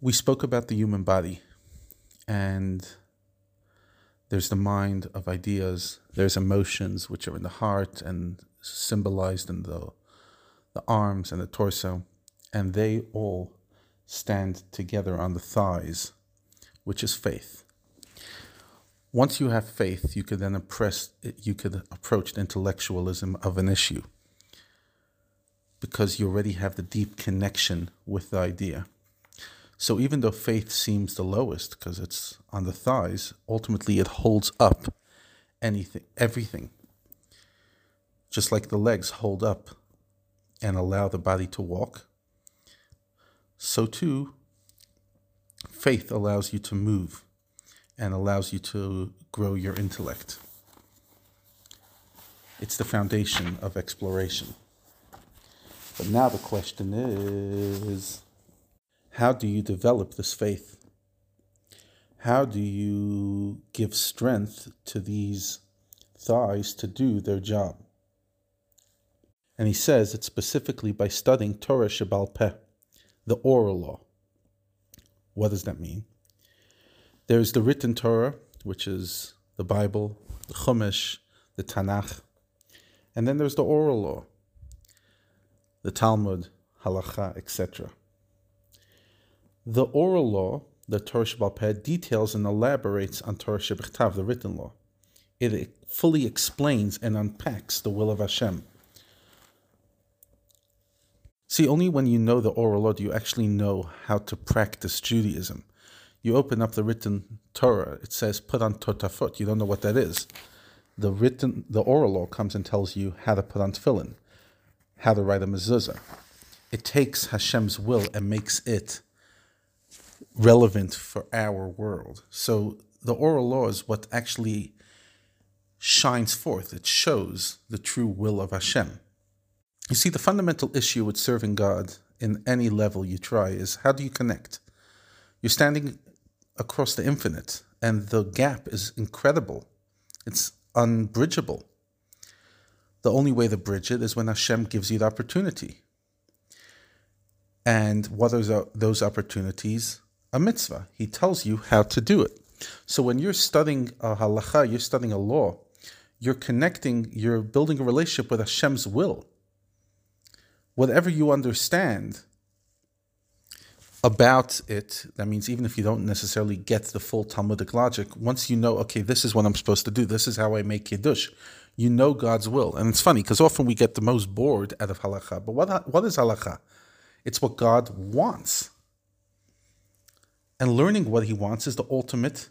We spoke about the human body, and there's the mind of ideas, there's emotions, which are in the heart and symbolized in the, the arms and the torso, and they all stand together on the thighs, which is faith. Once you have faith, you could then you could approach the intellectualism of an issue because you already have the deep connection with the idea. So even though faith seems the lowest because it's on the thighs, ultimately it holds up anything, everything. Just like the legs hold up and allow the body to walk, so too faith allows you to move and allows you to grow your intellect. It's the foundation of exploration. But now the question is how do you develop this faith? How do you give strength to these thighs to do their job? And he says it's specifically by studying Torah Shebaal Peh, the oral law. What does that mean? There's the written Torah, which is the Bible, the Chumash, the Tanakh, and then there's the oral law, the Talmud, Halacha, etc. The oral law, the Torah Shebaal Peh, details and elaborates on Torah Shabbat the written law. It fully explains and unpacks the will of Hashem. See, only when you know the oral law do you actually know how to practice Judaism. You open up the written Torah, it says put on totafot. You don't know what that is. The written, the oral law comes and tells you how to put on tefillin, how to write a mezuzah. It takes Hashem's will and makes it relevant for our world. So the oral law is what actually shines forth, it shows the true will of Hashem. You see, the fundamental issue with serving God in any level you try is how do you connect? You're standing across the infinite, and the gap is incredible. It's unbridgeable. The only way to bridge it is when Hashem gives you the opportunity. And what are those opportunities? A mitzvah. He tells you how to do it. So when you're studying a halacha, you're studying a law, you're connecting, you're building a relationship with Hashem's will. Whatever you understand about it, that means even if you don't necessarily get the full Talmudic logic, once you know, okay, this is what I'm supposed to do, this is how I make Kiddush, you know God's will. And it's funny because often we get the most bored out of halacha. But what, what is halacha? It's what God wants. And learning what he wants is the ultimate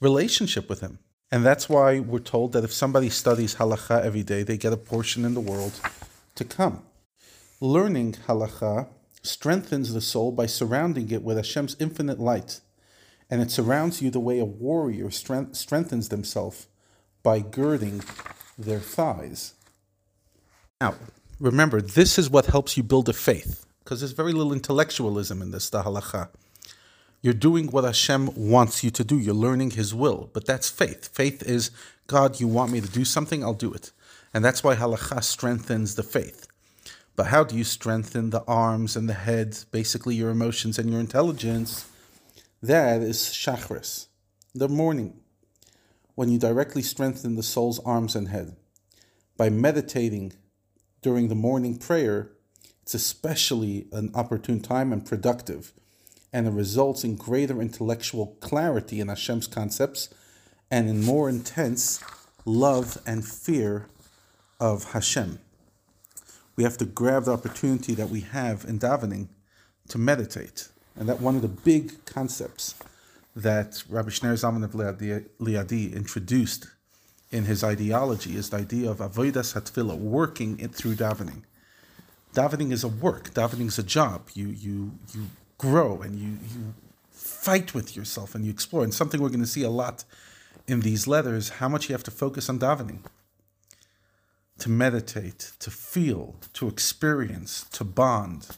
relationship with him. And that's why we're told that if somebody studies halacha every day, they get a portion in the world to come. Learning halacha strengthens the soul by surrounding it with Hashem's infinite light. And it surrounds you the way a warrior strength, strengthens themselves by girding their thighs. Now, remember, this is what helps you build a faith, because there's very little intellectualism in this, the halacha. You're doing what Hashem wants you to do. You're learning His will. But that's faith. Faith is, God, you want me to do something, I'll do it. And that's why halacha strengthens the faith. But how do you strengthen the arms and the head, basically your emotions and your intelligence? That is shachris, the morning, when you directly strengthen the soul's arms and head. By meditating during the morning prayer, it's especially an opportune time and productive and it results in greater intellectual clarity in Hashem's concepts and in more intense love and fear of Hashem. We have to grab the opportunity that we have in davening to meditate. And that one of the big concepts that Rabbi Shneur Zalman of Liadi introduced in his ideology is the idea of avodas hatfila, working it through davening. Davening is a work. Davening is a job. You you you grow and you, you fight with yourself and you explore. And something we're going to see a lot in these letters how much you have to focus on davening, to meditate, to feel, to experience, to bond.